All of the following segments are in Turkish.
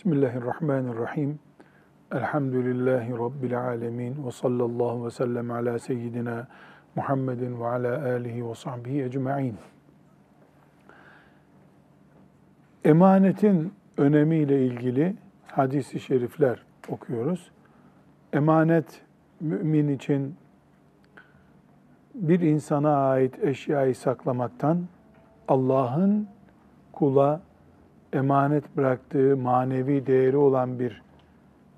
Bismillahirrahmanirrahim. Elhamdülillahi Rabbil alemin. Ve sallallahu ve sellem ala seyyidina Muhammedin ve ala alihi ve sahbihi ecma'in. Emanetin önemiyle ilgili hadisi şerifler okuyoruz. Emanet mümin için bir insana ait eşyayı saklamaktan Allah'ın kula emanet bıraktığı manevi değeri olan bir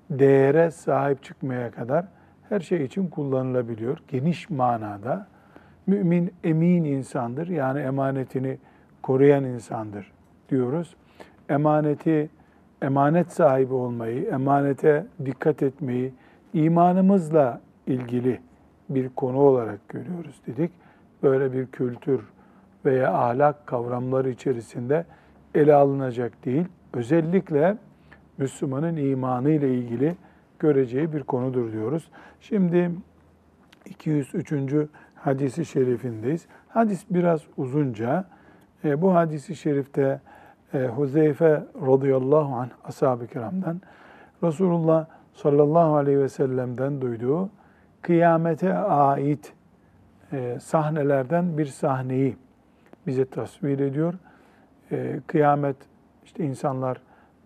değere sahip çıkmaya kadar her şey için kullanılabiliyor. Geniş manada mümin emin insandır. Yani emanetini koruyan insandır diyoruz. Emaneti emanet sahibi olmayı, emanete dikkat etmeyi imanımızla ilgili bir konu olarak görüyoruz dedik. Böyle bir kültür veya ahlak kavramları içerisinde ele alınacak değil. Özellikle Müslümanın imanı ile ilgili göreceği bir konudur diyoruz. Şimdi 203. hadisi şerifindeyiz. Hadis biraz uzunca. E, bu hadisi şerifte e, Huzeyfe radıyallahu anh ashab-ı kiramdan Resulullah sallallahu aleyhi ve sellem'den duyduğu kıyamete ait e, sahnelerden bir sahneyi bize tasvir ediyor. E, kıyamet işte insanlar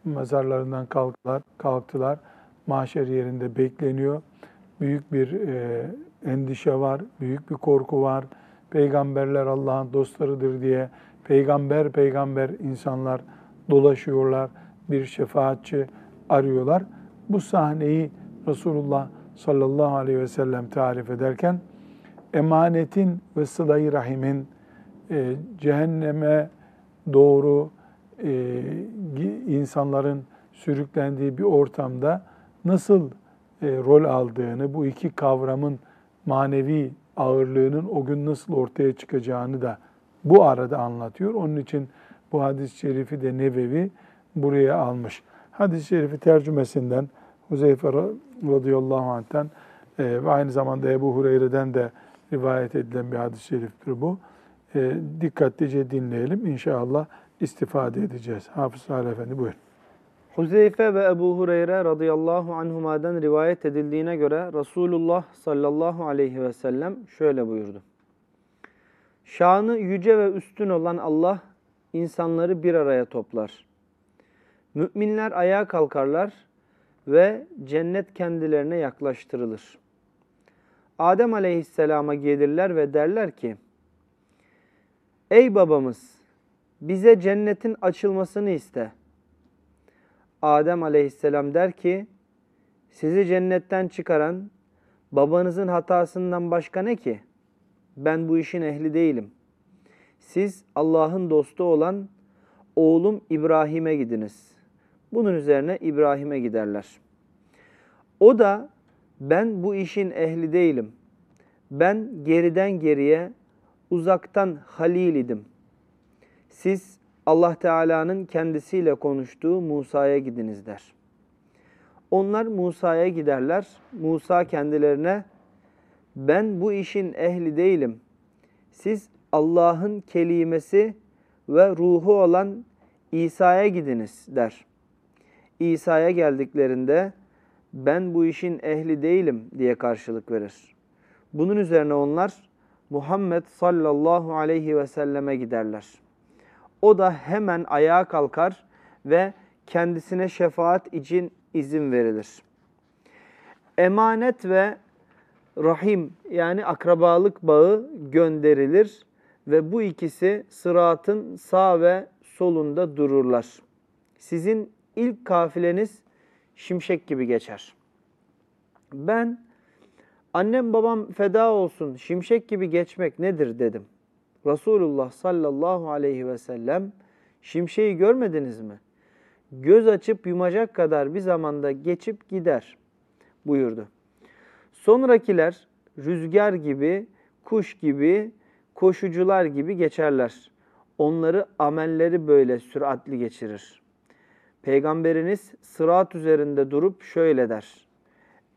mezarlarından kalktılar, kalktılar. Mahşer yerinde bekleniyor. Büyük bir e, endişe var, büyük bir korku var. Peygamberler Allah'ın dostlarıdır diye peygamber peygamber insanlar dolaşıyorlar. Bir şefaatçi arıyorlar. Bu sahneyi Resulullah sallallahu aleyhi ve sellem tarif ederken emanetin ve sıla rahimin e, cehenneme doğru e, insanların sürüklendiği bir ortamda nasıl e, rol aldığını, bu iki kavramın manevi ağırlığının o gün nasıl ortaya çıkacağını da bu arada anlatıyor. Onun için bu hadis-i şerifi de Nevevi buraya almış. Hadis-i şerifi tercümesinden Huzeyfe radıyallahu anh'ten e, ve aynı zamanda Ebu Hureyre'den de rivayet edilen bir hadis-i şeriftir bu. E, dikkatlice dinleyelim. İnşallah istifade edeceğiz. Hafız Salih Efendi buyurun. Huzeyfe ve Ebu Hureyre radıyallahu anhumadan rivayet edildiğine göre Resulullah sallallahu aleyhi ve sellem şöyle buyurdu. Şanı yüce ve üstün olan Allah insanları bir araya toplar. Müminler ayağa kalkarlar ve cennet kendilerine yaklaştırılır. Adem aleyhisselama gelirler ve derler ki, Ey babamız! bize cennetin açılmasını iste. Adem aleyhisselam der ki, sizi cennetten çıkaran babanızın hatasından başka ne ki? Ben bu işin ehli değilim. Siz Allah'ın dostu olan oğlum İbrahim'e gidiniz. Bunun üzerine İbrahim'e giderler. O da ben bu işin ehli değilim. Ben geriden geriye uzaktan halil idim.'' siz Allah Teala'nın kendisiyle konuştuğu Musa'ya gidiniz der. Onlar Musa'ya giderler. Musa kendilerine ben bu işin ehli değilim. Siz Allah'ın kelimesi ve ruhu olan İsa'ya gidiniz der. İsa'ya geldiklerinde ben bu işin ehli değilim diye karşılık verir. Bunun üzerine onlar Muhammed sallallahu aleyhi ve selleme giderler. O da hemen ayağa kalkar ve kendisine şefaat için izin verilir. Emanet ve rahim yani akrabalık bağı gönderilir ve bu ikisi sıratın sağ ve solunda dururlar. Sizin ilk kafileniz şimşek gibi geçer. Ben annem babam feda olsun şimşek gibi geçmek nedir dedim. Resulullah sallallahu aleyhi ve sellem şimşeği görmediniz mi? Göz açıp yumacak kadar bir zamanda geçip gider buyurdu. Sonrakiler rüzgar gibi, kuş gibi, koşucular gibi geçerler. Onları amelleri böyle süratli geçirir. Peygamberiniz sırat üzerinde durup şöyle der.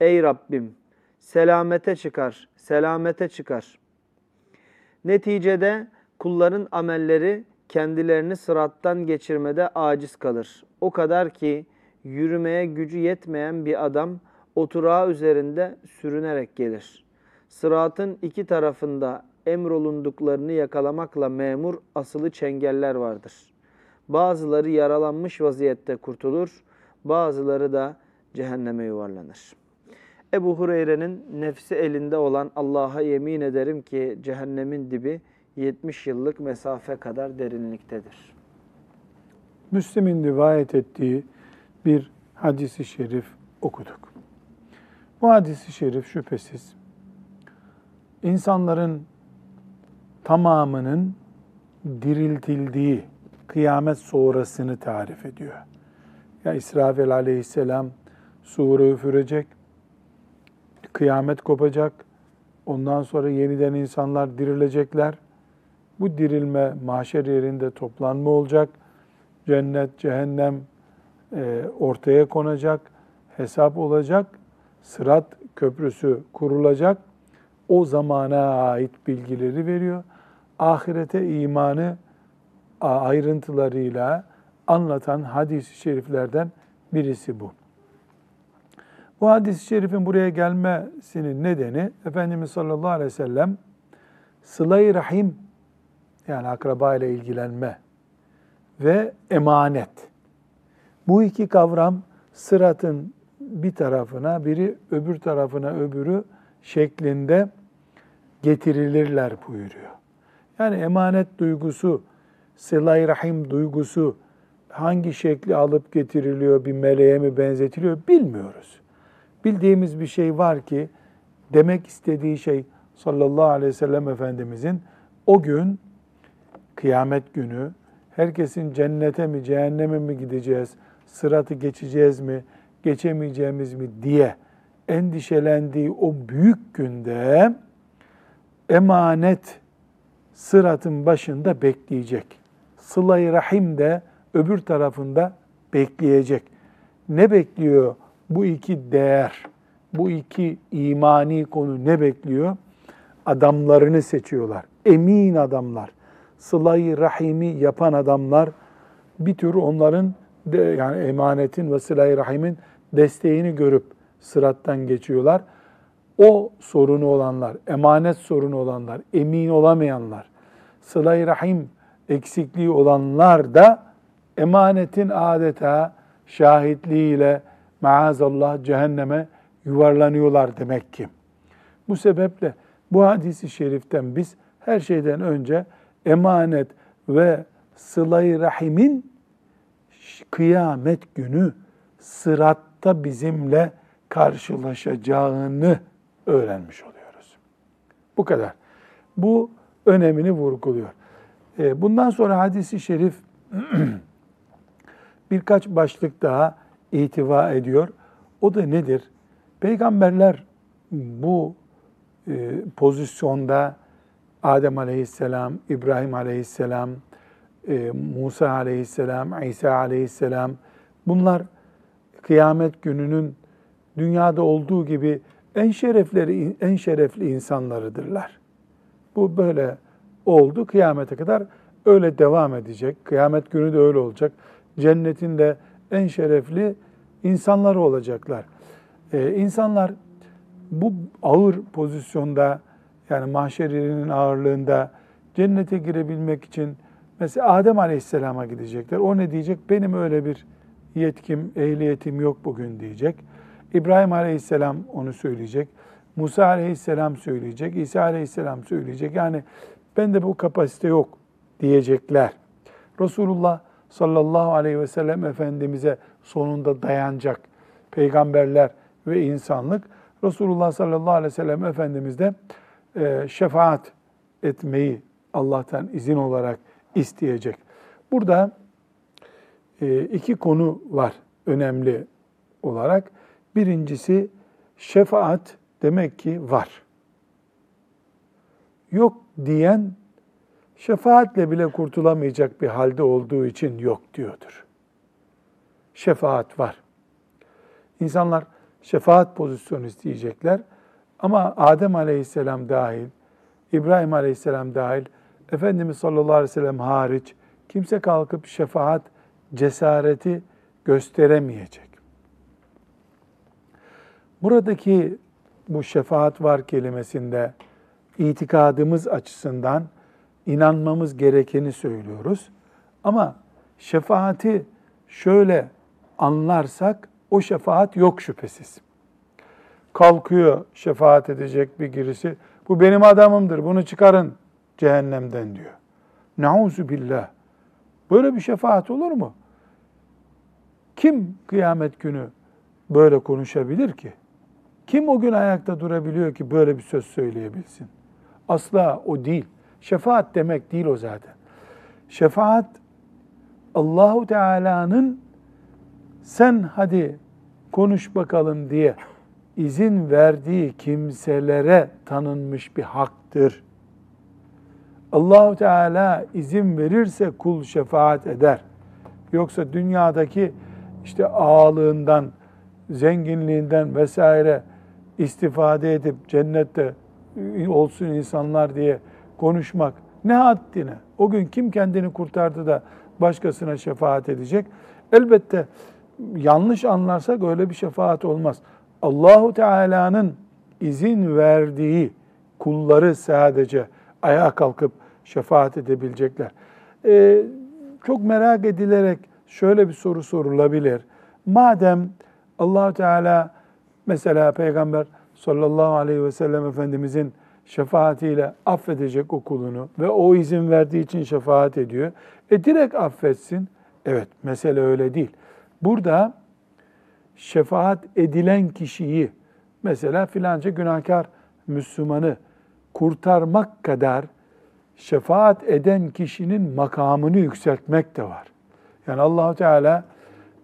Ey Rabbim selamete çıkar, selamete çıkar. Neticede kulların amelleri kendilerini sırattan geçirmede aciz kalır. O kadar ki yürümeye gücü yetmeyen bir adam oturağı üzerinde sürünerek gelir. Sıratın iki tarafında emrolunduklarını yakalamakla memur asılı çengeller vardır. Bazıları yaralanmış vaziyette kurtulur, bazıları da cehenneme yuvarlanır. Ebu Hureyre'nin nefsi elinde olan Allah'a yemin ederim ki cehennemin dibi 70 yıllık mesafe kadar derinliktedir. Müslim'in rivayet ettiği bir hadisi şerif okuduk. Bu hadisi şerif şüphesiz insanların tamamının diriltildiği kıyamet sonrasını tarif ediyor. Ya İsrafil aleyhisselam sure üfürecek, kıyamet kopacak, ondan sonra yeniden insanlar dirilecekler. Bu dirilme mahşer yerinde toplanma olacak. Cennet, cehennem e, ortaya konacak, hesap olacak, sırat köprüsü kurulacak. O zamana ait bilgileri veriyor. Ahirete imanı ayrıntılarıyla anlatan hadis-i şeriflerden birisi bu. Bu hadis-i şerifin buraya gelmesinin nedeni Efendimiz sallallahu aleyhi ve sellem sıla-i rahim yani akraba ile ilgilenme ve emanet. Bu iki kavram sıratın bir tarafına, biri öbür tarafına öbürü şeklinde getirilirler buyuruyor. Yani emanet duygusu, sıla rahim duygusu hangi şekli alıp getiriliyor, bir meleğe mi benzetiliyor bilmiyoruz. Bildiğimiz bir şey var ki demek istediği şey sallallahu aleyhi ve sellem Efendimizin o gün kıyamet günü herkesin cennete mi cehenneme mi gideceğiz, sıratı geçeceğiz mi, geçemeyeceğimiz mi diye endişelendiği o büyük günde emanet sıratın başında bekleyecek. Sıla-i Rahim de öbür tarafında bekleyecek. Ne bekliyor bu iki değer, bu iki imani konu ne bekliyor? Adamlarını seçiyorlar. Emin adamlar. Sıla-i Rahim'i yapan adamlar bir tür onların de, yani emanetin ve sıla-i rahimin desteğini görüp sırattan geçiyorlar. O sorunu olanlar, emanet sorunu olanlar, emin olamayanlar, sıla-i rahim eksikliği olanlar da emanetin adeta şahitliğiyle maazallah cehenneme yuvarlanıyorlar demek ki. Bu sebeple bu hadisi şeriften biz her şeyden önce emanet ve sıla-i rahimin kıyamet günü sıratta bizimle karşılaşacağını öğrenmiş oluyoruz. Bu kadar. Bu önemini vurguluyor. E, bundan sonra hadisi şerif birkaç başlık daha itiva ediyor. O da nedir? Peygamberler bu e, pozisyonda Adem aleyhisselam, İbrahim aleyhisselam, e, Musa aleyhisselam, İsa aleyhisselam bunlar kıyamet gününün dünyada olduğu gibi en şerefleri en şerefli insanlarıdırlar. Bu böyle oldu kıyamete kadar öyle devam edecek. Kıyamet günü de öyle olacak. Cennetin de en şerefli insanları olacaklar. Ee, insanlar bu ağır pozisyonda yani mahşer yerinin ağırlığında cennete girebilmek için mesela Adem Aleyhisselam'a gidecekler. O ne diyecek? Benim öyle bir yetkim, ehliyetim yok bugün diyecek. İbrahim Aleyhisselam onu söyleyecek. Musa Aleyhisselam söyleyecek. İsa Aleyhisselam söyleyecek. Yani bende bu kapasite yok diyecekler. Resulullah sallallahu aleyhi ve sellem Efendimiz'e sonunda dayanacak peygamberler ve insanlık. Resulullah sallallahu aleyhi ve sellem Efendimiz de e, şefaat etmeyi Allah'tan izin olarak isteyecek. Burada e, iki konu var önemli olarak. Birincisi şefaat demek ki var. Yok diyen şefaatle bile kurtulamayacak bir halde olduğu için yok diyordur. Şefaat var. İnsanlar şefaat pozisyonu isteyecekler ama Adem Aleyhisselam dahil, İbrahim Aleyhisselam dahil, Efendimiz sallallahu aleyhi ve sellem hariç kimse kalkıp şefaat cesareti gösteremeyecek. Buradaki bu şefaat var kelimesinde itikadımız açısından inanmamız gerekeni söylüyoruz. Ama şefaati şöyle anlarsak o şefaat yok şüphesiz. Kalkıyor şefaat edecek bir birisi. Bu benim adamımdır bunu çıkarın cehennemden diyor. Nauzu billah. Böyle bir şefaat olur mu? Kim kıyamet günü böyle konuşabilir ki? Kim o gün ayakta durabiliyor ki böyle bir söz söyleyebilsin? Asla o değil. Şefaat demek değil o zaten. Şefaat Allahu Teala'nın sen hadi konuş bakalım diye izin verdiği kimselere tanınmış bir haktır. Allahu Teala izin verirse kul şefaat eder. Yoksa dünyadaki işte ağalığından, zenginliğinden vesaire istifade edip cennette olsun insanlar diye konuşmak ne haddine? O gün kim kendini kurtardı da başkasına şefaat edecek? Elbette yanlış anlarsak öyle bir şefaat olmaz. Allahu Teala'nın izin verdiği kulları sadece ayağa kalkıp şefaat edebilecekler. Ee, çok merak edilerek şöyle bir soru sorulabilir. Madem allah Teala mesela Peygamber sallallahu aleyhi ve sellem Efendimizin şefaatiyle affedecek o kulunu ve o izin verdiği için şefaat ediyor. E direkt affetsin. Evet mesele öyle değil. Burada şefaat edilen kişiyi mesela filanca günahkar Müslümanı kurtarmak kadar şefaat eden kişinin makamını yükseltmek de var. Yani Allahu Teala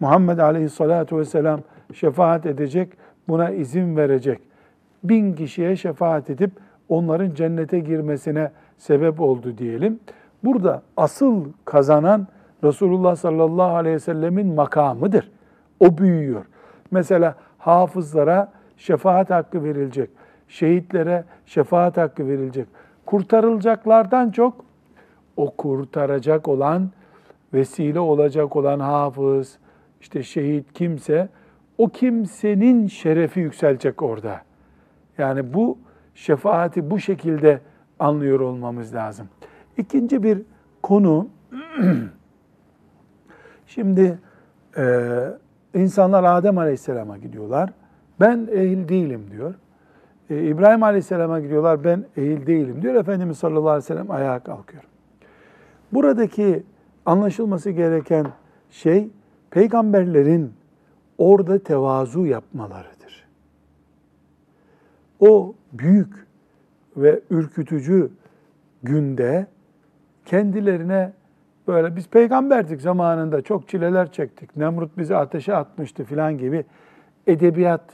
Muhammed Aleyhisselatü Vesselam şefaat edecek, buna izin verecek. Bin kişiye şefaat edip onların cennete girmesine sebep oldu diyelim. Burada asıl kazanan Resulullah sallallahu aleyhi ve sellemin makamıdır. O büyüyor. Mesela hafızlara şefaat hakkı verilecek. Şehitlere şefaat hakkı verilecek. Kurtarılacaklardan çok o kurtaracak olan, vesile olacak olan hafız, işte şehit kimse, o kimsenin şerefi yükselecek orada. Yani bu şefaati bu şekilde anlıyor olmamız lazım. İkinci bir konu, şimdi e, insanlar Adem Aleyhisselam'a gidiyorlar. Ben ehil değilim diyor. E, İbrahim Aleyhisselam'a gidiyorlar. Ben ehil değilim diyor. Efendimiz sallallahu aleyhi ve sellem ayağa kalkıyor. Buradaki anlaşılması gereken şey peygamberlerin orada tevazu yapmalarıdır. O büyük ve ürkütücü günde kendilerine böyle biz peygamberdik zamanında çok çileler çektik. Nemrut bizi ateşe atmıştı filan gibi edebiyat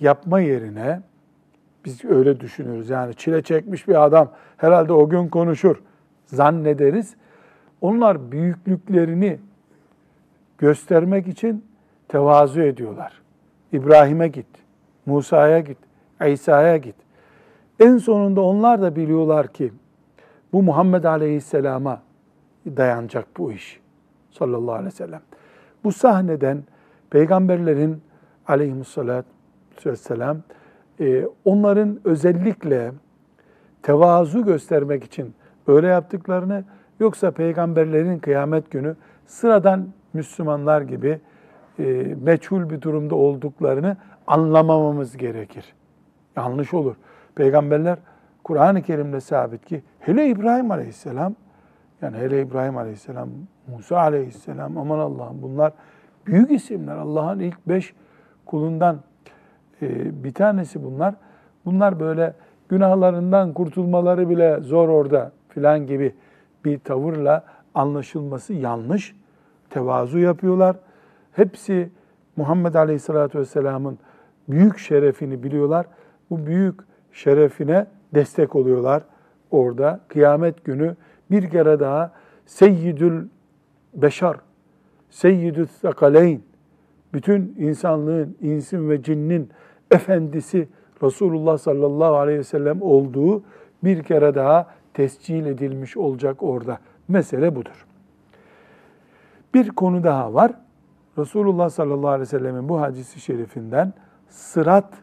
yapma yerine biz öyle düşünürüz. Yani çile çekmiş bir adam herhalde o gün konuşur zannederiz. Onlar büyüklüklerini göstermek için tevazu ediyorlar. İbrahim'e git, Musa'ya git, İsa'ya git. En sonunda onlar da biliyorlar ki bu Muhammed Aleyhisselam'a dayanacak bu iş. Sallallahu aleyhi ve sellem. Bu sahneden peygamberlerin aleyhissalatü vesselam e, onların özellikle tevazu göstermek için böyle yaptıklarını yoksa peygamberlerin kıyamet günü sıradan Müslümanlar gibi e, meçhul bir durumda olduklarını anlamamamız gerekir. Yanlış olur. Peygamberler Kur'an-ı Kerim'de sabit ki hele İbrahim Aleyhisselam yani hele İbrahim Aleyhisselam, Musa Aleyhisselam aman Allah'ım bunlar büyük isimler. Allah'ın ilk beş kulundan e, bir tanesi bunlar. Bunlar böyle günahlarından kurtulmaları bile zor orada filan gibi bir tavırla anlaşılması yanlış. Tevazu yapıyorlar. Hepsi Muhammed Aleyhisselatü Vesselam'ın büyük şerefini biliyorlar. Bu büyük şerefine destek oluyorlar orada. Kıyamet günü bir kere daha Seyyidül Beşar, Seyyidül Sakaleyn, bütün insanlığın, insin ve cinnin efendisi Resulullah sallallahu aleyhi ve sellem olduğu bir kere daha tescil edilmiş olacak orada. Mesele budur. Bir konu daha var. Resulullah sallallahu aleyhi ve sellemin bu hadisi şerifinden sırat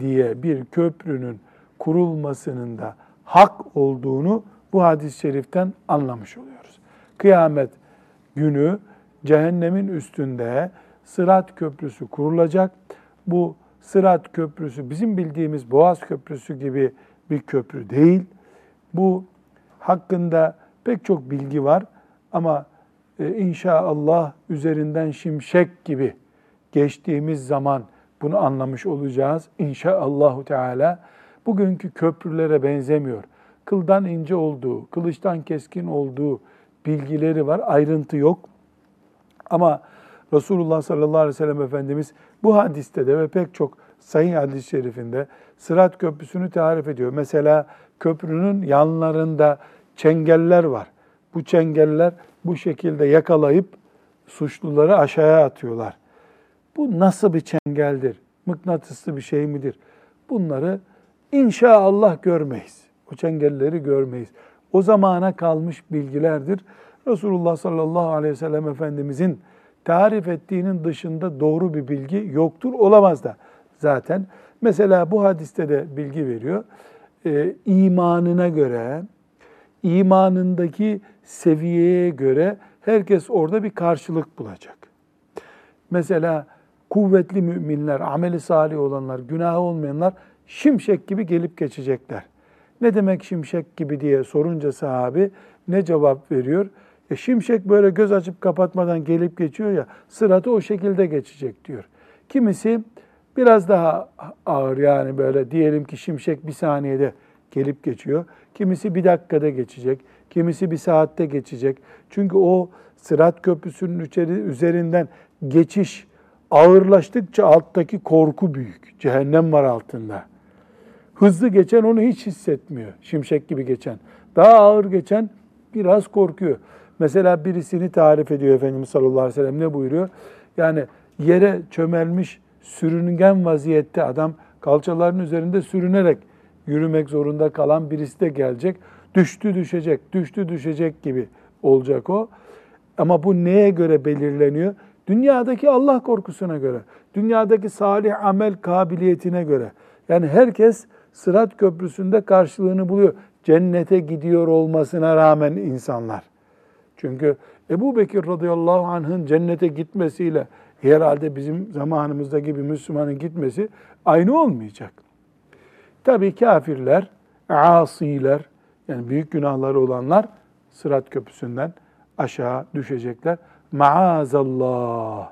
diye bir köprünün kurulmasının da hak olduğunu bu hadis-i şeriften anlamış oluyoruz. Kıyamet günü cehennemin üstünde Sırat Köprüsü kurulacak. Bu Sırat Köprüsü bizim bildiğimiz Boğaz Köprüsü gibi bir köprü değil. Bu hakkında pek çok bilgi var ama e, inşallah üzerinden şimşek gibi geçtiğimiz zaman bunu anlamış olacağız. İnşaallahu Teala bugünkü köprülere benzemiyor. Kıldan ince olduğu, kılıçtan keskin olduğu bilgileri var. Ayrıntı yok. Ama Resulullah sallallahu aleyhi ve sellem Efendimiz bu hadiste de ve pek çok sahih hadis-i şerifinde Sırat Köprüsü'nü tarif ediyor. Mesela köprünün yanlarında çengeller var. Bu çengeller bu şekilde yakalayıp suçluları aşağıya atıyorlar. Bu nasıl bir çengeldir? Mıknatıslı bir şey midir? Bunları inşallah görmeyiz. O çengelleri görmeyiz. O zamana kalmış bilgilerdir. Resulullah sallallahu aleyhi ve sellem Efendimizin tarif ettiğinin dışında doğru bir bilgi yoktur, olamaz da zaten. Mesela bu hadiste de bilgi veriyor. Ee, imanına göre, imanındaki seviyeye göre herkes orada bir karşılık bulacak. Mesela kuvvetli müminler, ameli salih olanlar, günahı olmayanlar şimşek gibi gelip geçecekler. Ne demek şimşek gibi diye sorunca sahabi ne cevap veriyor? E şimşek böyle göz açıp kapatmadan gelip geçiyor ya, sıratı o şekilde geçecek diyor. Kimisi biraz daha ağır yani böyle diyelim ki şimşek bir saniyede gelip geçiyor. Kimisi bir dakikada geçecek, kimisi bir saatte geçecek. Çünkü o sırat köprüsünün üzerinden geçiş ağırlaştıkça alttaki korku büyük. Cehennem var altında. Hızlı geçen onu hiç hissetmiyor. Şimşek gibi geçen. Daha ağır geçen biraz korkuyor. Mesela birisini tarif ediyor Efendimiz sallallahu aleyhi ve sellem ne buyuruyor? Yani yere çömelmiş sürüngen vaziyette adam kalçaların üzerinde sürünerek yürümek zorunda kalan birisi de gelecek. Düştü düşecek, düştü düşecek gibi olacak o. Ama bu neye göre belirleniyor? Dünyadaki Allah korkusuna göre, dünyadaki salih amel kabiliyetine göre. Yani herkes Sırat Köprüsü'nde karşılığını buluyor. Cennete gidiyor olmasına rağmen insanlar. Çünkü Ebu Bekir radıyallahu anh'ın cennete gitmesiyle herhalde bizim zamanımızdaki bir Müslümanın gitmesi aynı olmayacak. Tabii kafirler, asiler, yani büyük günahları olanlar Sırat Köprüsü'nden aşağı düşecekler. Maazallah.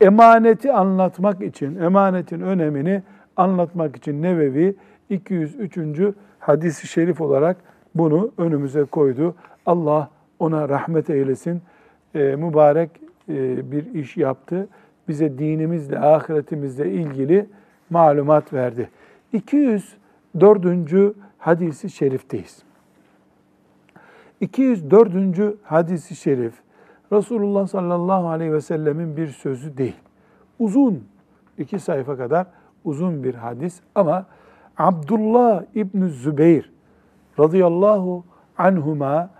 Emaneti anlatmak için, emanetin önemini anlatmak için Nevevi 203. hadisi şerif olarak bunu önümüze koydu. Allah ona rahmet eylesin. E, mübarek e, bir iş yaptı. Bize dinimizle, ahiretimizle ilgili malumat verdi. 204. hadisi şerifteyiz. 204. hadisi şerif Resulullah sallallahu aleyhi ve sellemin bir sözü değil. Uzun, iki sayfa kadar uzun bir hadis ama Abdullah İbni Zübeyir radıyallahu anhuma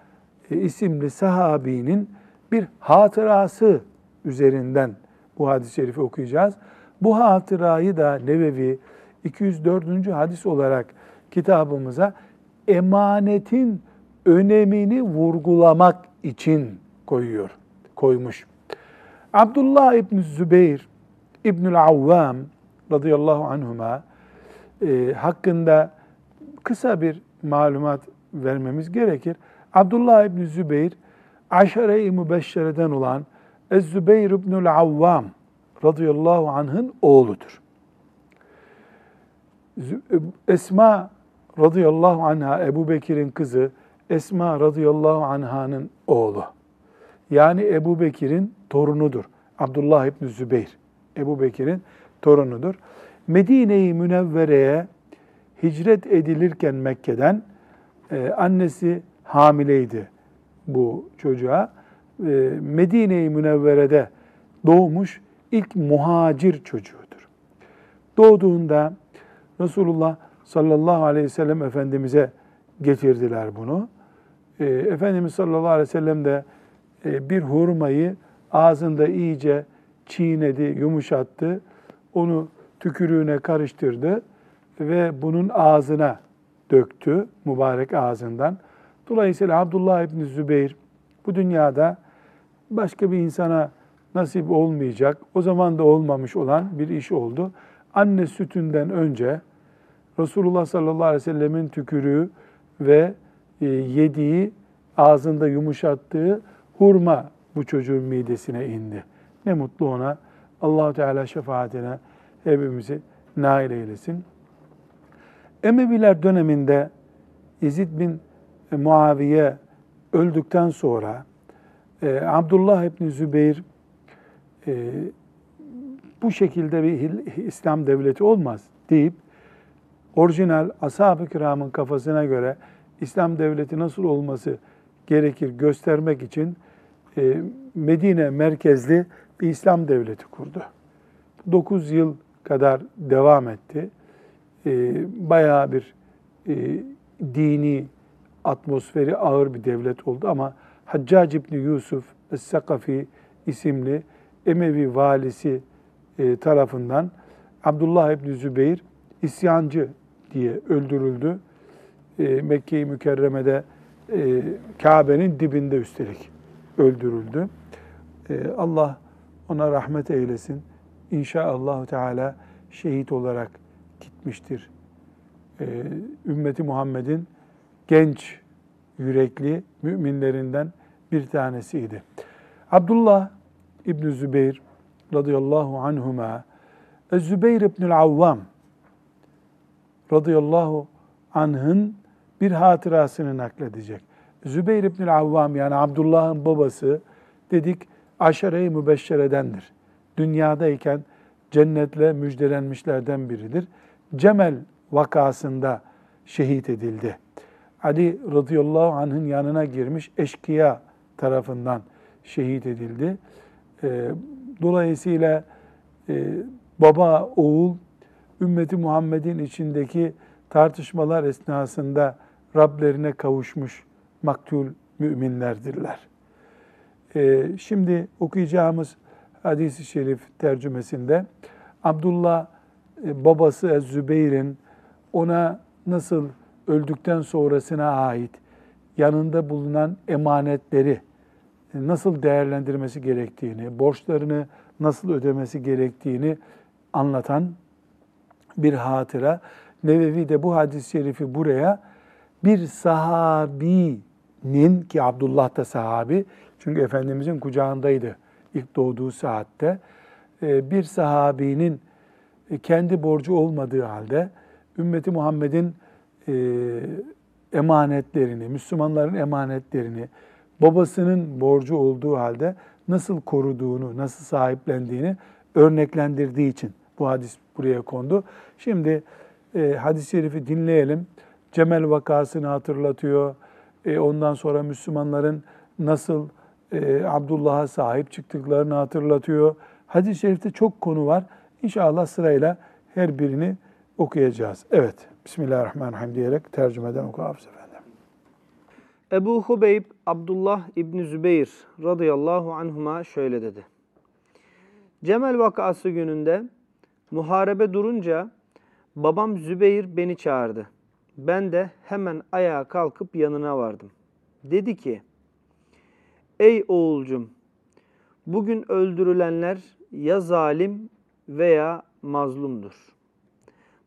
e, isimli sahabinin bir hatırası üzerinden bu hadis-i şerifi okuyacağız. Bu hatırayı da Nevevi 204. hadis olarak kitabımıza emanetin önemini vurgulamak için koyuyor, koymuş. Abdullah İbn Zübeyir İbnül Avvam radıyallahu anhuma e, hakkında kısa bir malumat vermemiz gerekir. Abdullah İbni Zübeyir, aşere-i mübeşşereden olan Ez-Zübeyir İbnül Avvam radıyallahu anh'ın oğludur. Esma radıyallahu anha, Ebu Bekir'in kızı, Esma radıyallahu anh'ın oğlu. Yani Ebu Bekir'in torunudur. Abdullah İbni Zübeyir, Ebu Bekir'in torunudur. Medine-i Münevvere'ye hicret edilirken Mekke'den e, annesi hamileydi bu çocuğa. E, Medine-i Münevvere'de doğmuş ilk muhacir çocuğudur. Doğduğunda Resulullah sallallahu aleyhi ve sellem Efendimiz'e getirdiler bunu. E, Efendimiz sallallahu aleyhi ve sellem de e, bir hurmayı ağzında iyice çiğnedi, yumuşattı. Onu tükürüğüne karıştırdı ve bunun ağzına döktü, mübarek ağzından. Dolayısıyla Abdullah İbni Zübeyir bu dünyada başka bir insana nasip olmayacak, o zaman da olmamış olan bir iş oldu. Anne sütünden önce Resulullah sallallahu aleyhi ve sellemin tükürüğü ve e, yediği, ağzında yumuşattığı hurma bu çocuğun midesine indi. Ne mutlu ona. allah Teala şefaatine hepimizi nail eylesin. Emeviler döneminde Yezid bin Muaviye öldükten sonra e, Abdullah İbni Zübeyir e, bu şekilde bir İslam devleti olmaz deyip orijinal ashab-ı kiramın kafasına göre İslam devleti nasıl olması gerekir göstermek için e, Medine merkezli bir İslam devleti kurdu. 9 yıl kadar devam etti. E, bayağı bir e, dini atmosferi ağır bir devlet oldu ama Haccac İbni Yusuf Es-Sakafi isimli Emevi valisi e, tarafından Abdullah İbni Zübeyir isyancı diye öldürüldü. E, Mekke-i Mükerreme'de Kabe'nin dibinde üstelik öldürüldü. Allah ona rahmet eylesin. İnşallah Teala şehit olarak gitmiştir. E, ümmeti Muhammed'in genç yürekli müminlerinden bir tanesiydi. Abdullah İbn Zübeyir radıyallahu anhuma Zübeyir İbnül Avvam radıyallahu anh'ın bir hatırasını nakledecek. Zübeyir İbnül Avvam yani Abdullah'ın babası dedik aşere-i mübeşşeredendir. Dünyadayken cennetle müjdelenmişlerden biridir. Cemel vakasında şehit edildi. Ali radıyallahu anh'ın yanına girmiş eşkıya tarafından şehit edildi. Ee, dolayısıyla e, baba, oğul, ümmeti Muhammed'in içindeki tartışmalar esnasında Rablerine kavuşmuş maktul müminlerdirler. Ee, şimdi okuyacağımız hadis-i şerif tercümesinde Abdullah e, babası Ez-Zübeyir'in ona nasıl öldükten sonrasına ait yanında bulunan emanetleri nasıl değerlendirmesi gerektiğini, borçlarını nasıl ödemesi gerektiğini anlatan bir hatıra. Nevevi de bu hadis-i şerifi buraya bir sahabinin ki Abdullah da sahabi çünkü Efendimizin kucağındaydı ilk doğduğu saatte e, bir sahabinin kendi borcu olmadığı halde ümmeti Muhammed'in e, emanetlerini, Müslümanların emanetlerini, babasının borcu olduğu halde nasıl koruduğunu, nasıl sahiplendiğini örneklendirdiği için bu hadis buraya kondu. Şimdi e, hadis-i şerifi dinleyelim. Cemel vakasını hatırlatıyor. E, ondan sonra Müslümanların nasıl e, Abdullah'a sahip çıktıklarını hatırlatıyor. Hadis-i şerifte çok konu var. İnşallah sırayla her birini okuyacağız. Evet, Bismillahirrahmanirrahim diyerek tercümeden oku Hafız Efendi. Ebu Hubeyb Abdullah İbni Zübeyir radıyallahu anhuma şöyle dedi. Cemel vakası gününde muharebe durunca babam Zübeyir beni çağırdı. Ben de hemen ayağa kalkıp yanına vardım. Dedi ki, Ey oğulcum, bugün öldürülenler ya zalim veya mazlumdur.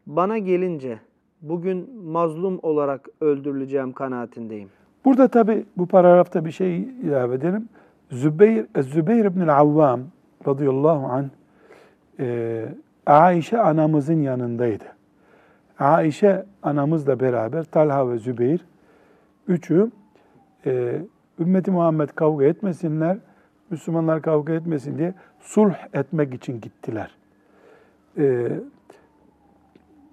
Bana gelince bugün mazlum olarak öldürüleceğim kanaatindeyim. Burada tabi bu paragrafta bir şey ilave edelim. Zübeyir, Zübeyir ibn Avvam radıyallahu anh e, Aişe anamızın yanındaydı. Aişe anamızla beraber Talha ve Zübeyir üçü e, ümmeti Muhammed kavga etmesinler, Müslümanlar kavga etmesin diye sulh etmek için gittiler. E,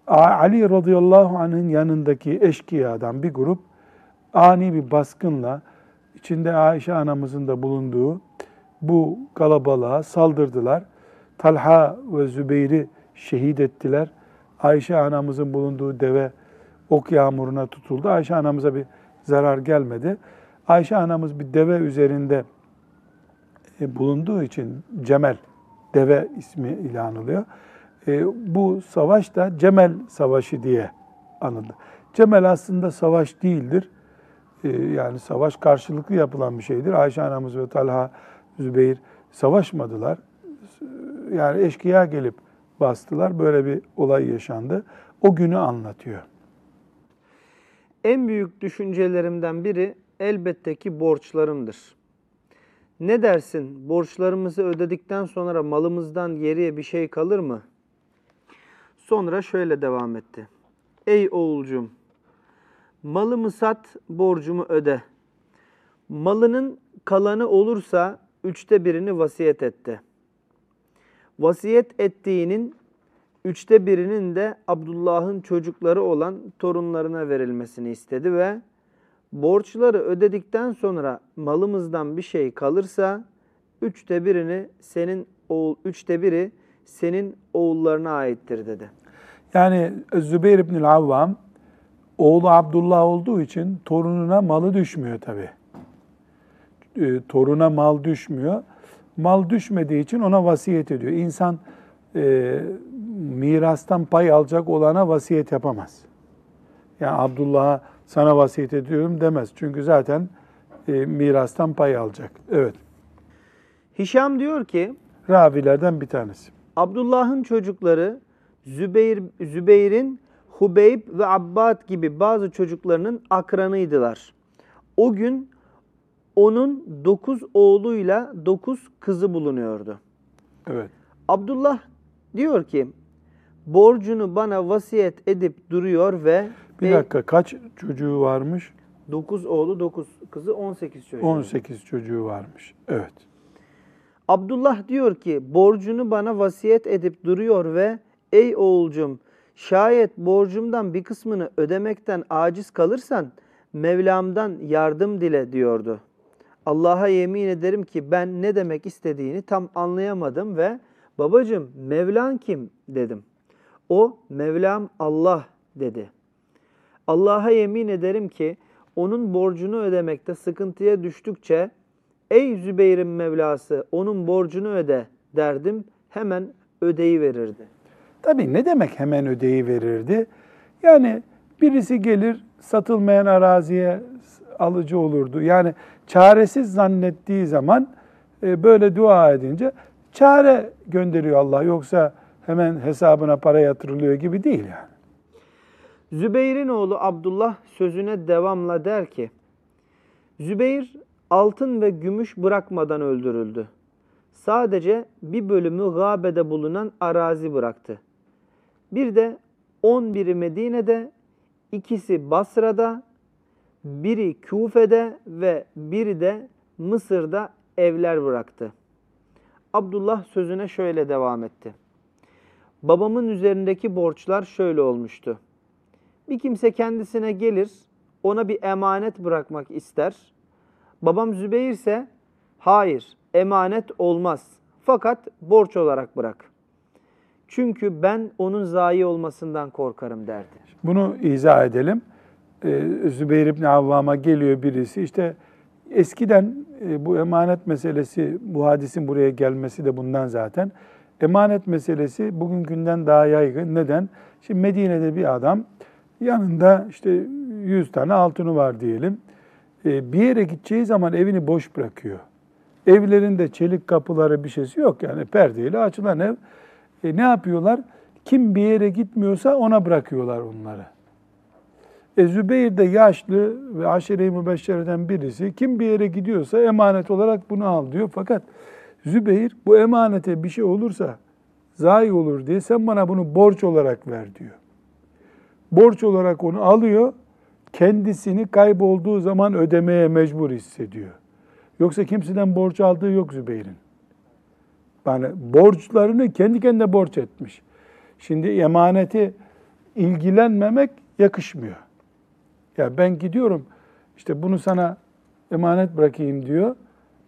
Ali radıyallahu anh'ın yanındaki eşkıyadan bir grup ani bir baskınla içinde Ayşe anamızın da bulunduğu bu kalabalığa saldırdılar. Talha ve Zübeyir'i şehit ettiler. Ayşe anamızın bulunduğu deve ok yağmuruna tutuldu. Ayşe anamıza bir zarar gelmedi. Ayşe anamız bir deve üzerinde e, bulunduğu için Cemel deve ismi ile anılıyor. E, bu savaş da Cemel Savaşı diye anıldı. Cemel aslında savaş değildir. E, yani savaş karşılıklı yapılan bir şeydir. Ayşe anamız ve Talha, Zübeyir savaşmadılar. Yani eşkıya gelip bastılar. Böyle bir olay yaşandı. O günü anlatıyor. En büyük düşüncelerimden biri elbette ki borçlarımdır. Ne dersin? Borçlarımızı ödedikten sonra malımızdan geriye bir şey kalır mı? Sonra şöyle devam etti. Ey oğulcum, malımı sat, borcumu öde. Malının kalanı olursa üçte birini vasiyet etti. Vasiyet ettiğinin üçte birinin de Abdullah'ın çocukları olan torunlarına verilmesini istedi ve borçları ödedikten sonra malımızdan bir şey kalırsa üçte birini senin oğul üçte biri senin oğullarına aittir dedi. Yani Zübeyir İbnül Avvam oğlu Abdullah olduğu için torununa malı düşmüyor tabi. E, toruna mal düşmüyor. Mal düşmediği için ona vasiyet ediyor. İnsan e, mirastan pay alacak olana vasiyet yapamaz. Yani Abdullah'a sana vasiyet ediyorum demez. Çünkü zaten e, mirastan pay alacak. Evet. Hişam diyor ki Ravilerden bir tanesi. Abdullah'ın çocukları Zübeyir, Zübeyir'in Hubeyb ve Abbad gibi bazı çocuklarının akranıydılar. O gün onun dokuz oğluyla dokuz kızı bulunuyordu. Evet. Abdullah diyor ki borcunu bana vasiyet edip duruyor ve Bir dakika kaç çocuğu varmış? 9 oğlu 9 kızı 18 çocuğu. 18 çocuğu varmış. Evet. Abdullah diyor ki borcunu bana vasiyet edip duruyor ve ey oğulcum şayet borcumdan bir kısmını ödemekten aciz kalırsan Mevlam'dan yardım dile diyordu. Allah'a yemin ederim ki ben ne demek istediğini tam anlayamadım ve babacım Mevlan kim dedim. O Mevlam Allah dedi. Allah'a yemin ederim ki onun borcunu ödemekte sıkıntıya düştükçe ey Zübeyir'in Mevlası onun borcunu öde derdim hemen ödeyi verirdi. Tabii ne demek hemen ödeyi verirdi? Yani birisi gelir satılmayan araziye alıcı olurdu. Yani çaresiz zannettiği zaman e, böyle dua edince çare gönderiyor Allah. Yoksa hemen hesabına para yatırılıyor gibi değil yani. Zübeyir'in oğlu Abdullah sözüne devamla der ki, Zübeyir altın ve gümüş bırakmadan öldürüldü. Sadece bir bölümü gâbede bulunan arazi bıraktı. Bir de on biri Medine'de, ikisi Basra'da, biri Küfe'de ve biri de Mısır'da evler bıraktı. Abdullah sözüne şöyle devam etti. Babamın üzerindeki borçlar şöyle olmuştu. Bir kimse kendisine gelir, ona bir emanet bırakmak ister. Babam Zübeyir ise hayır emanet olmaz fakat borç olarak bırak. Çünkü ben onun zayi olmasından korkarım derdi. Bunu izah edelim. Ee, Zübeyir İbni Avvam'a geliyor birisi. İşte eskiden e, bu emanet meselesi, bu hadisin buraya gelmesi de bundan zaten. Emanet meselesi bugünkünden daha yaygın. Neden? Şimdi Medine'de bir adam yanında işte 100 tane altını var diyelim. Ee, bir yere gideceği zaman evini boş bırakıyor. Evlerinde çelik kapıları bir şeysi yok yani perdeyle açılan ev. E, ne yapıyorlar? Kim bir yere gitmiyorsa ona bırakıyorlar onları. E, Zübeyir de yaşlı ve aşire-i mübeşşereden birisi. Kim bir yere gidiyorsa emanet olarak bunu al diyor. Fakat Zübeyir bu emanete bir şey olursa zayi olur diye sen bana bunu borç olarak ver diyor. Borç olarak onu alıyor, kendisini kaybolduğu zaman ödemeye mecbur hissediyor. Yoksa kimseden borç aldığı yok Zübeyir'in. Yani borçlarını kendi kendine borç etmiş. Şimdi emaneti ilgilenmemek yakışmıyor. Ya ben gidiyorum işte bunu sana emanet bırakayım diyor.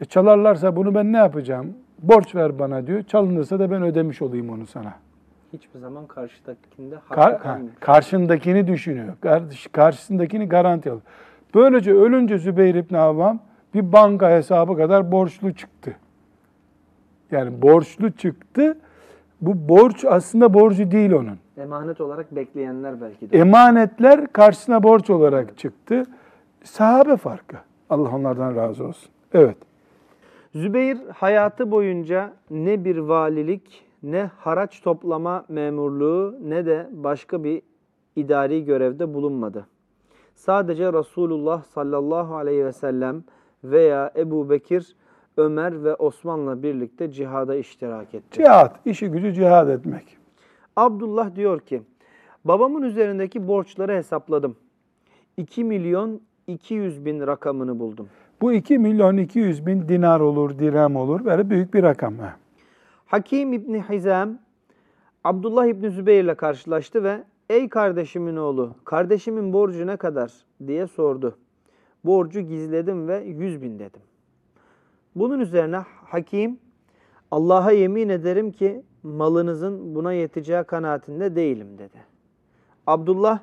E çalarlarsa bunu ben ne yapacağım? Borç ver bana diyor. Çalınırsa da ben ödemiş olayım onu sana. Hiçbir zaman karşıdakinde Kar, karşındakini düşünüyor. Karşısındakini garanti alıyor. Böylece ölünce Zübeyir İbni Avvam bir banka hesabı kadar borçlu çıktı. Yani borçlu çıktı. Bu borç aslında borcu değil onun. Emanet olarak bekleyenler belki de. Emanetler karşısına borç olarak çıktı. Sahabe farkı. Allah onlardan razı olsun. Evet. Zübeyir hayatı boyunca ne bir valilik, ne haraç toplama memurluğu, ne de başka bir idari görevde bulunmadı. Sadece Resulullah sallallahu aleyhi ve sellem veya Ebu Bekir, Ömer ve Osman'la birlikte cihada iştirak etti. Cihat, işi gücü cihad etmek. Abdullah diyor ki, babamın üzerindeki borçları hesapladım. 2 milyon 200 bin rakamını buldum. Bu 2 milyon 200 bin dinar olur, dirhem olur. Böyle büyük bir rakam. Ha. Hakim İbni Hizam, Abdullah İbni Zübeyir ile karşılaştı ve ''Ey kardeşimin oğlu, kardeşimin borcu ne kadar?'' diye sordu. Borcu gizledim ve 100 bin dedim. Bunun üzerine Hakim, Allah'a yemin ederim ki malınızın buna yeteceği kanaatinde değilim dedi. Abdullah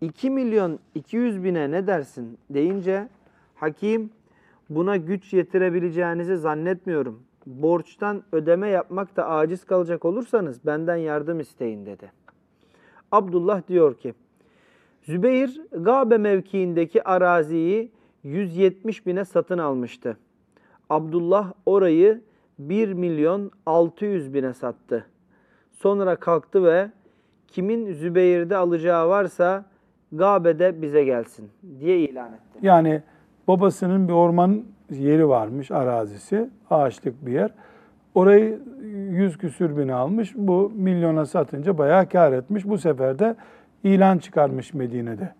2 milyon 200 bine ne dersin deyince Hakim buna güç yetirebileceğinizi zannetmiyorum. Borçtan ödeme yapmakta aciz kalacak olursanız benden yardım isteyin dedi. Abdullah diyor ki Zübeyir Gabe mevkiindeki araziyi 170 bine satın almıştı. Abdullah orayı 1 milyon 600 bine sattı. Sonra kalktı ve kimin Zübeyir'de alacağı varsa Gabe'de bize gelsin diye ilan etti. Yani babasının bir orman yeri varmış, arazisi, ağaçlık bir yer. Orayı yüz küsür bin almış. Bu milyona satınca bayağı kar etmiş. Bu sefer de ilan çıkarmış Medine'de.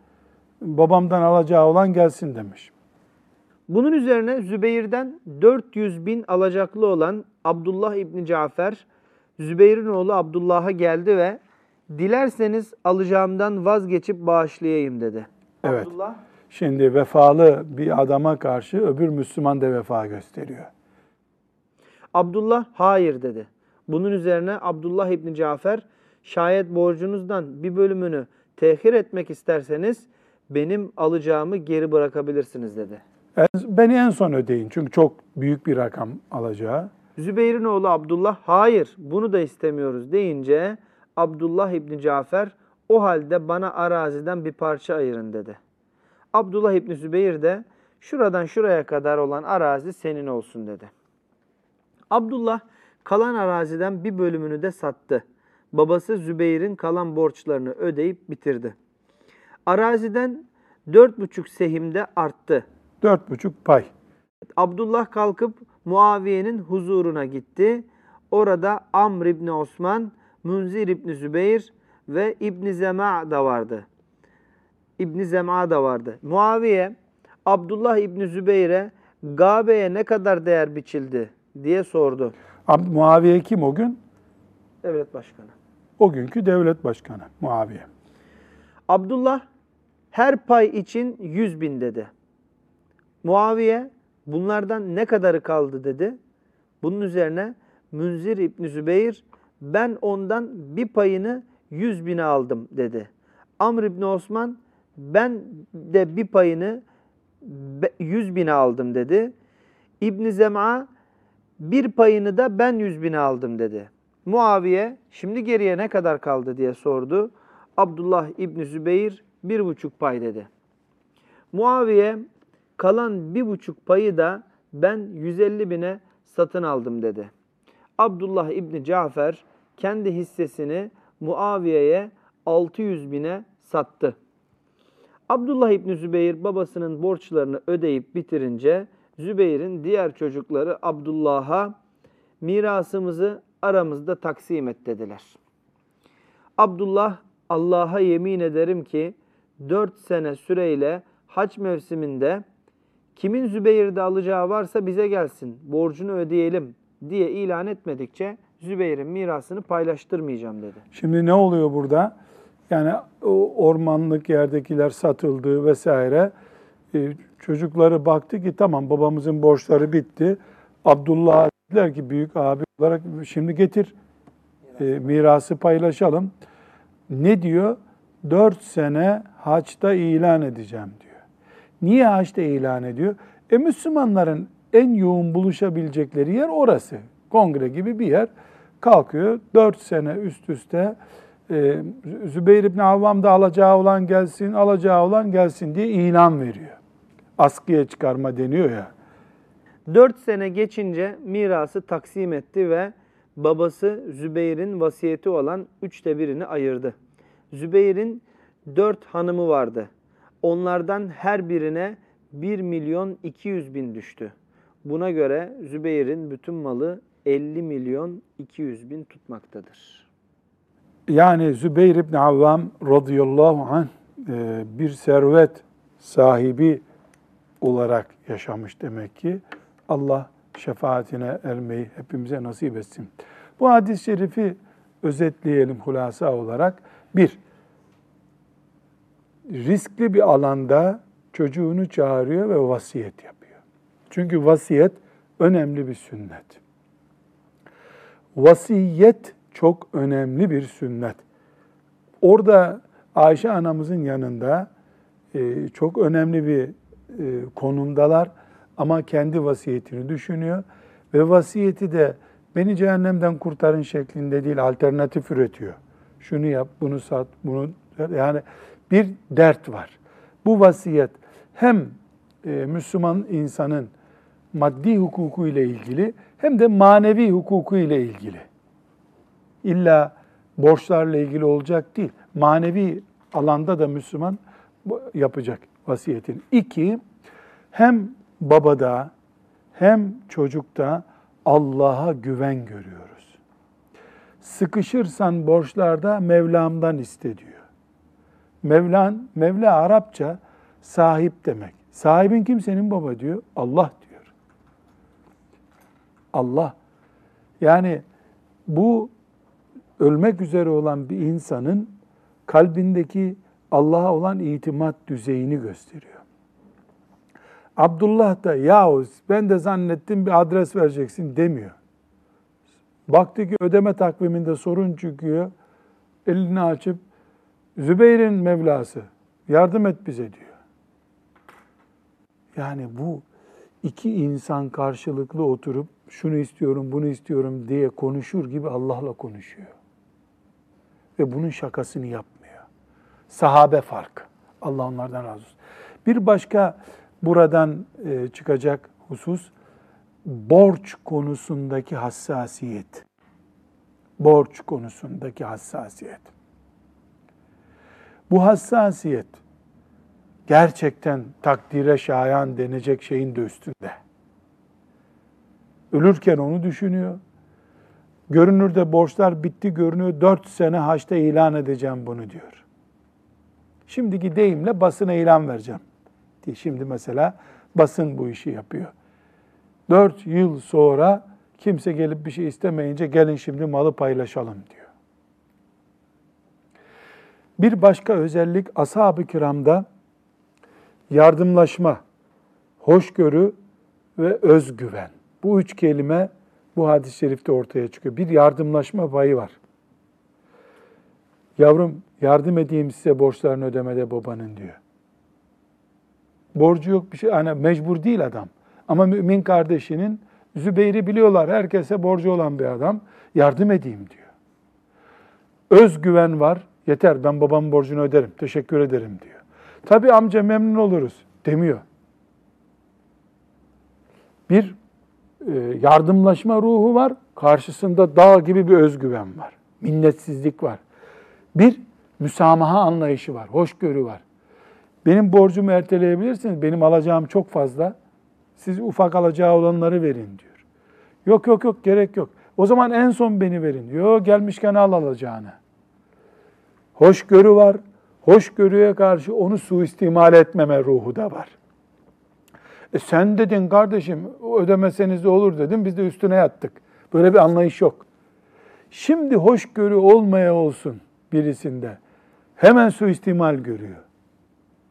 Babamdan alacağı olan gelsin demiş. Bunun üzerine Zübeyir'den 400 bin alacaklı olan Abdullah İbni Cafer, Zübeyir'in oğlu Abdullah'a geldi ve dilerseniz alacağımdan vazgeçip bağışlayayım dedi. Evet. Abdullah, Şimdi vefalı bir adama karşı öbür Müslüman da vefa gösteriyor. Abdullah hayır dedi. Bunun üzerine Abdullah İbni Cafer, şayet borcunuzdan bir bölümünü tehir etmek isterseniz benim alacağımı geri bırakabilirsiniz dedi. En- Beni en son ödeyin çünkü çok büyük bir rakam alacağı. Zübeyir'in oğlu Abdullah hayır bunu da istemiyoruz deyince Abdullah İbni Cafer o halde bana araziden bir parça ayırın dedi. Abdullah İbni Zübeyir de şuradan şuraya kadar olan arazi senin olsun dedi. Abdullah kalan araziden bir bölümünü de sattı. Babası Zübeyir'in kalan borçlarını ödeyip bitirdi. Araziden dört buçuk sehimde arttı. Dört buçuk pay. Abdullah kalkıp Muaviye'nin huzuruna gitti. Orada Amr İbni Osman, Munzir İbni Zübeyir ve İbni Zema da vardı. İbni Zema da vardı. Muaviye, Abdullah İbni Zübeyir'e Gabe'ye ne kadar değer biçildi diye sordu. Ab- Muaviye kim o gün? Devlet başkanı. O günkü devlet başkanı Muaviye. Abdullah her pay için 100 bin dedi. Muaviye bunlardan ne kadarı kaldı dedi. Bunun üzerine Münzir İbni Zübeyir ben ondan bir payını 100 bine aldım dedi. Amr İbni Osman ben de bir payını be- 100 bine aldım dedi. İbni Zem'a bir payını da ben 100 bine aldım dedi. Muaviye şimdi geriye ne kadar kaldı diye sordu. Abdullah İbni Zübeyir bir buçuk pay dedi. Muaviye kalan bir buçuk payı da ben 150 bine satın aldım dedi. Abdullah İbni Cafer kendi hissesini Muaviye'ye 600 bine sattı. Abdullah İbni Zübeyir babasının borçlarını ödeyip bitirince Zübeyir'in diğer çocukları Abdullah'a mirasımızı aramızda taksim et dediler. Abdullah Allah'a yemin ederim ki dört sene süreyle hac mevsiminde kimin Zübeyir'de alacağı varsa bize gelsin borcunu ödeyelim diye ilan etmedikçe Zübeyir'in mirasını paylaştırmayacağım dedi. Şimdi ne oluyor burada? Yani ormanlık yerdekiler satıldı vesaire. Ee, çocukları baktı ki tamam babamızın borçları bitti. Abdullah dediler ki büyük abi olarak şimdi getir e, mirası paylaşalım. Ne diyor? Dört sene haçta ilan edeceğim diyor. Niye haçta ilan ediyor? E Müslümanların en yoğun buluşabilecekleri yer orası. Kongre gibi bir yer. kalkıyor. Dört sene üst üste e, Zübeyir İbni Avvam da alacağı olan gelsin, alacağı olan gelsin diye ilan veriyor. Askıya çıkarma deniyor ya. Dört sene geçince mirası taksim etti ve babası Zübeyir'in vasiyeti olan üçte birini ayırdı. Zübeyir'in dört hanımı vardı. Onlardan her birine 1 milyon 200 bin düştü. Buna göre Zübeyir'in bütün malı 50 milyon 200 bin tutmaktadır. Yani Zübeyir İbni Avvam radıyallahu anh e, bir servet sahibi olarak yaşamış demek ki. Allah şefaatine ermeyi hepimize nasip etsin. Bu hadis-i şerifi özetleyelim hulasa olarak. Bir, riskli bir alanda çocuğunu çağırıyor ve vasiyet yapıyor. Çünkü vasiyet önemli bir sünnet. Vasiyet çok önemli bir sünnet. Orada Ayşe anamızın yanında e, çok önemli bir e, konumdalar ama kendi vasiyetini düşünüyor ve vasiyeti de beni cehennemden kurtarın şeklinde değil alternatif üretiyor. Şunu yap, bunu sat, bunu yani bir dert var. Bu vasiyet hem e, Müslüman insanın maddi hukuku ile ilgili hem de manevi hukuku ile ilgili. İlla borçlarla ilgili olacak değil. Manevi alanda da Müslüman yapacak vasiyetin. İki, hem babada hem çocukta Allah'a güven görüyoruz. Sıkışırsan borçlarda Mevlam'dan iste diyor. Mevlan, Mevla Arapça sahip demek. Sahibin kimsenin baba diyor? Allah diyor. Allah. Yani bu ölmek üzere olan bir insanın kalbindeki Allah'a olan itimat düzeyini gösteriyor. Abdullah da yahu ben de zannettim bir adres vereceksin demiyor. Baktı ki ödeme takviminde sorun çıkıyor. Elini açıp Zübeyir'in Mevlası yardım et bize diyor. Yani bu iki insan karşılıklı oturup şunu istiyorum, bunu istiyorum diye konuşur gibi Allah'la konuşuyor. Ve bunun şakasını yapmıyor. Sahabe farkı. Allah onlardan razı olsun. Bir başka buradan e, çıkacak husus borç konusundaki hassasiyet. Borç konusundaki hassasiyet. Bu hassasiyet gerçekten takdire şayan denecek şeyin de üstünde. Ölürken onu düşünüyor. Görünürde borçlar bitti görünüyor. Dört sene haçta ilan edeceğim bunu diyor. Şimdiki deyimle basına ilan vereceğim. Diye şimdi mesela basın bu işi yapıyor. Dört yıl sonra kimse gelip bir şey istemeyince gelin şimdi malı paylaşalım diyor. Bir başka özellik ashab-ı kiramda yardımlaşma, hoşgörü ve özgüven. Bu üç kelime bu hadis-i şerifte ortaya çıkıyor. Bir yardımlaşma payı var. Yavrum yardım edeyim size borçlarını ödemede babanın diyor. Borcu yok bir şey. Hani mecbur değil adam. Ama mümin kardeşinin Zübeyir'i biliyorlar. Herkese borcu olan bir adam. Yardım edeyim diyor. Özgüven var. Yeter ben babamın borcunu öderim. Teşekkür ederim diyor. Tabi amca memnun oluruz demiyor. Bir yardımlaşma ruhu var. Karşısında dağ gibi bir özgüven var. Minnetsizlik var. Bir müsamaha anlayışı var. Hoşgörü var. Benim borcumu erteleyebilirsiniz. Benim alacağım çok fazla. Siz ufak alacağı olanları verin diyor. Yok yok yok gerek yok. O zaman en son beni verin. Yok gelmişken al alacağını. Hoşgörü var. Hoşgörüye karşı onu suistimal etmeme ruhu da var. E sen dedin kardeşim ödemeseniz de olur dedim biz de üstüne yattık. Böyle bir anlayış yok. Şimdi hoşgörü olmaya olsun birisinde. Hemen suistimal görüyor.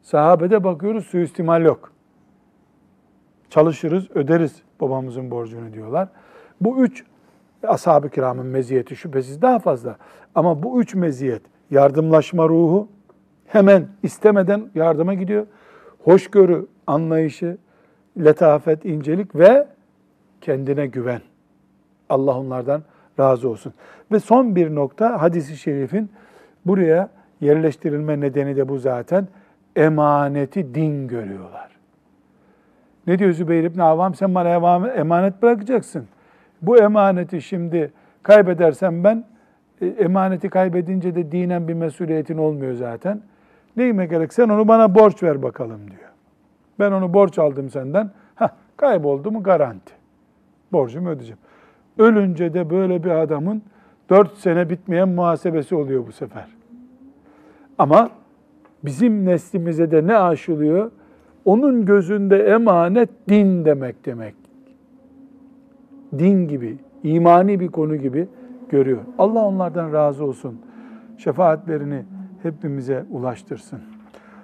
Sahabede bakıyoruz suistimal yok. Çalışırız, öderiz babamızın borcunu diyorlar. Bu üç ashab-ı kiramın meziyeti şüphesiz daha fazla. Ama bu üç meziyet yardımlaşma ruhu hemen istemeden yardıma gidiyor. Hoşgörü anlayışı, letafet, incelik ve kendine güven. Allah onlardan razı olsun. Ve son bir nokta hadisi şerifin buraya yerleştirilme nedeni de bu zaten. Emaneti din görüyorlar. Ne diyor Zübeyir İbni Avam? Sen bana emanet bırakacaksın. Bu emaneti şimdi kaybedersem ben, e, emaneti kaybedince de dinen bir mesuliyetin olmuyor zaten. Neyime gerek? Sen onu bana borç ver bakalım diyor. Ben onu borç aldım senden. Hah, kayboldu mu garanti. Borcumu ödeyeceğim. Ölünce de böyle bir adamın dört sene bitmeyen muhasebesi oluyor bu sefer. Ama bizim neslimize de ne aşılıyor? Onun gözünde emanet din demek demek. Din gibi, imani bir konu gibi görüyor. Allah onlardan razı olsun. Şefaatlerini hepimize ulaştırsın.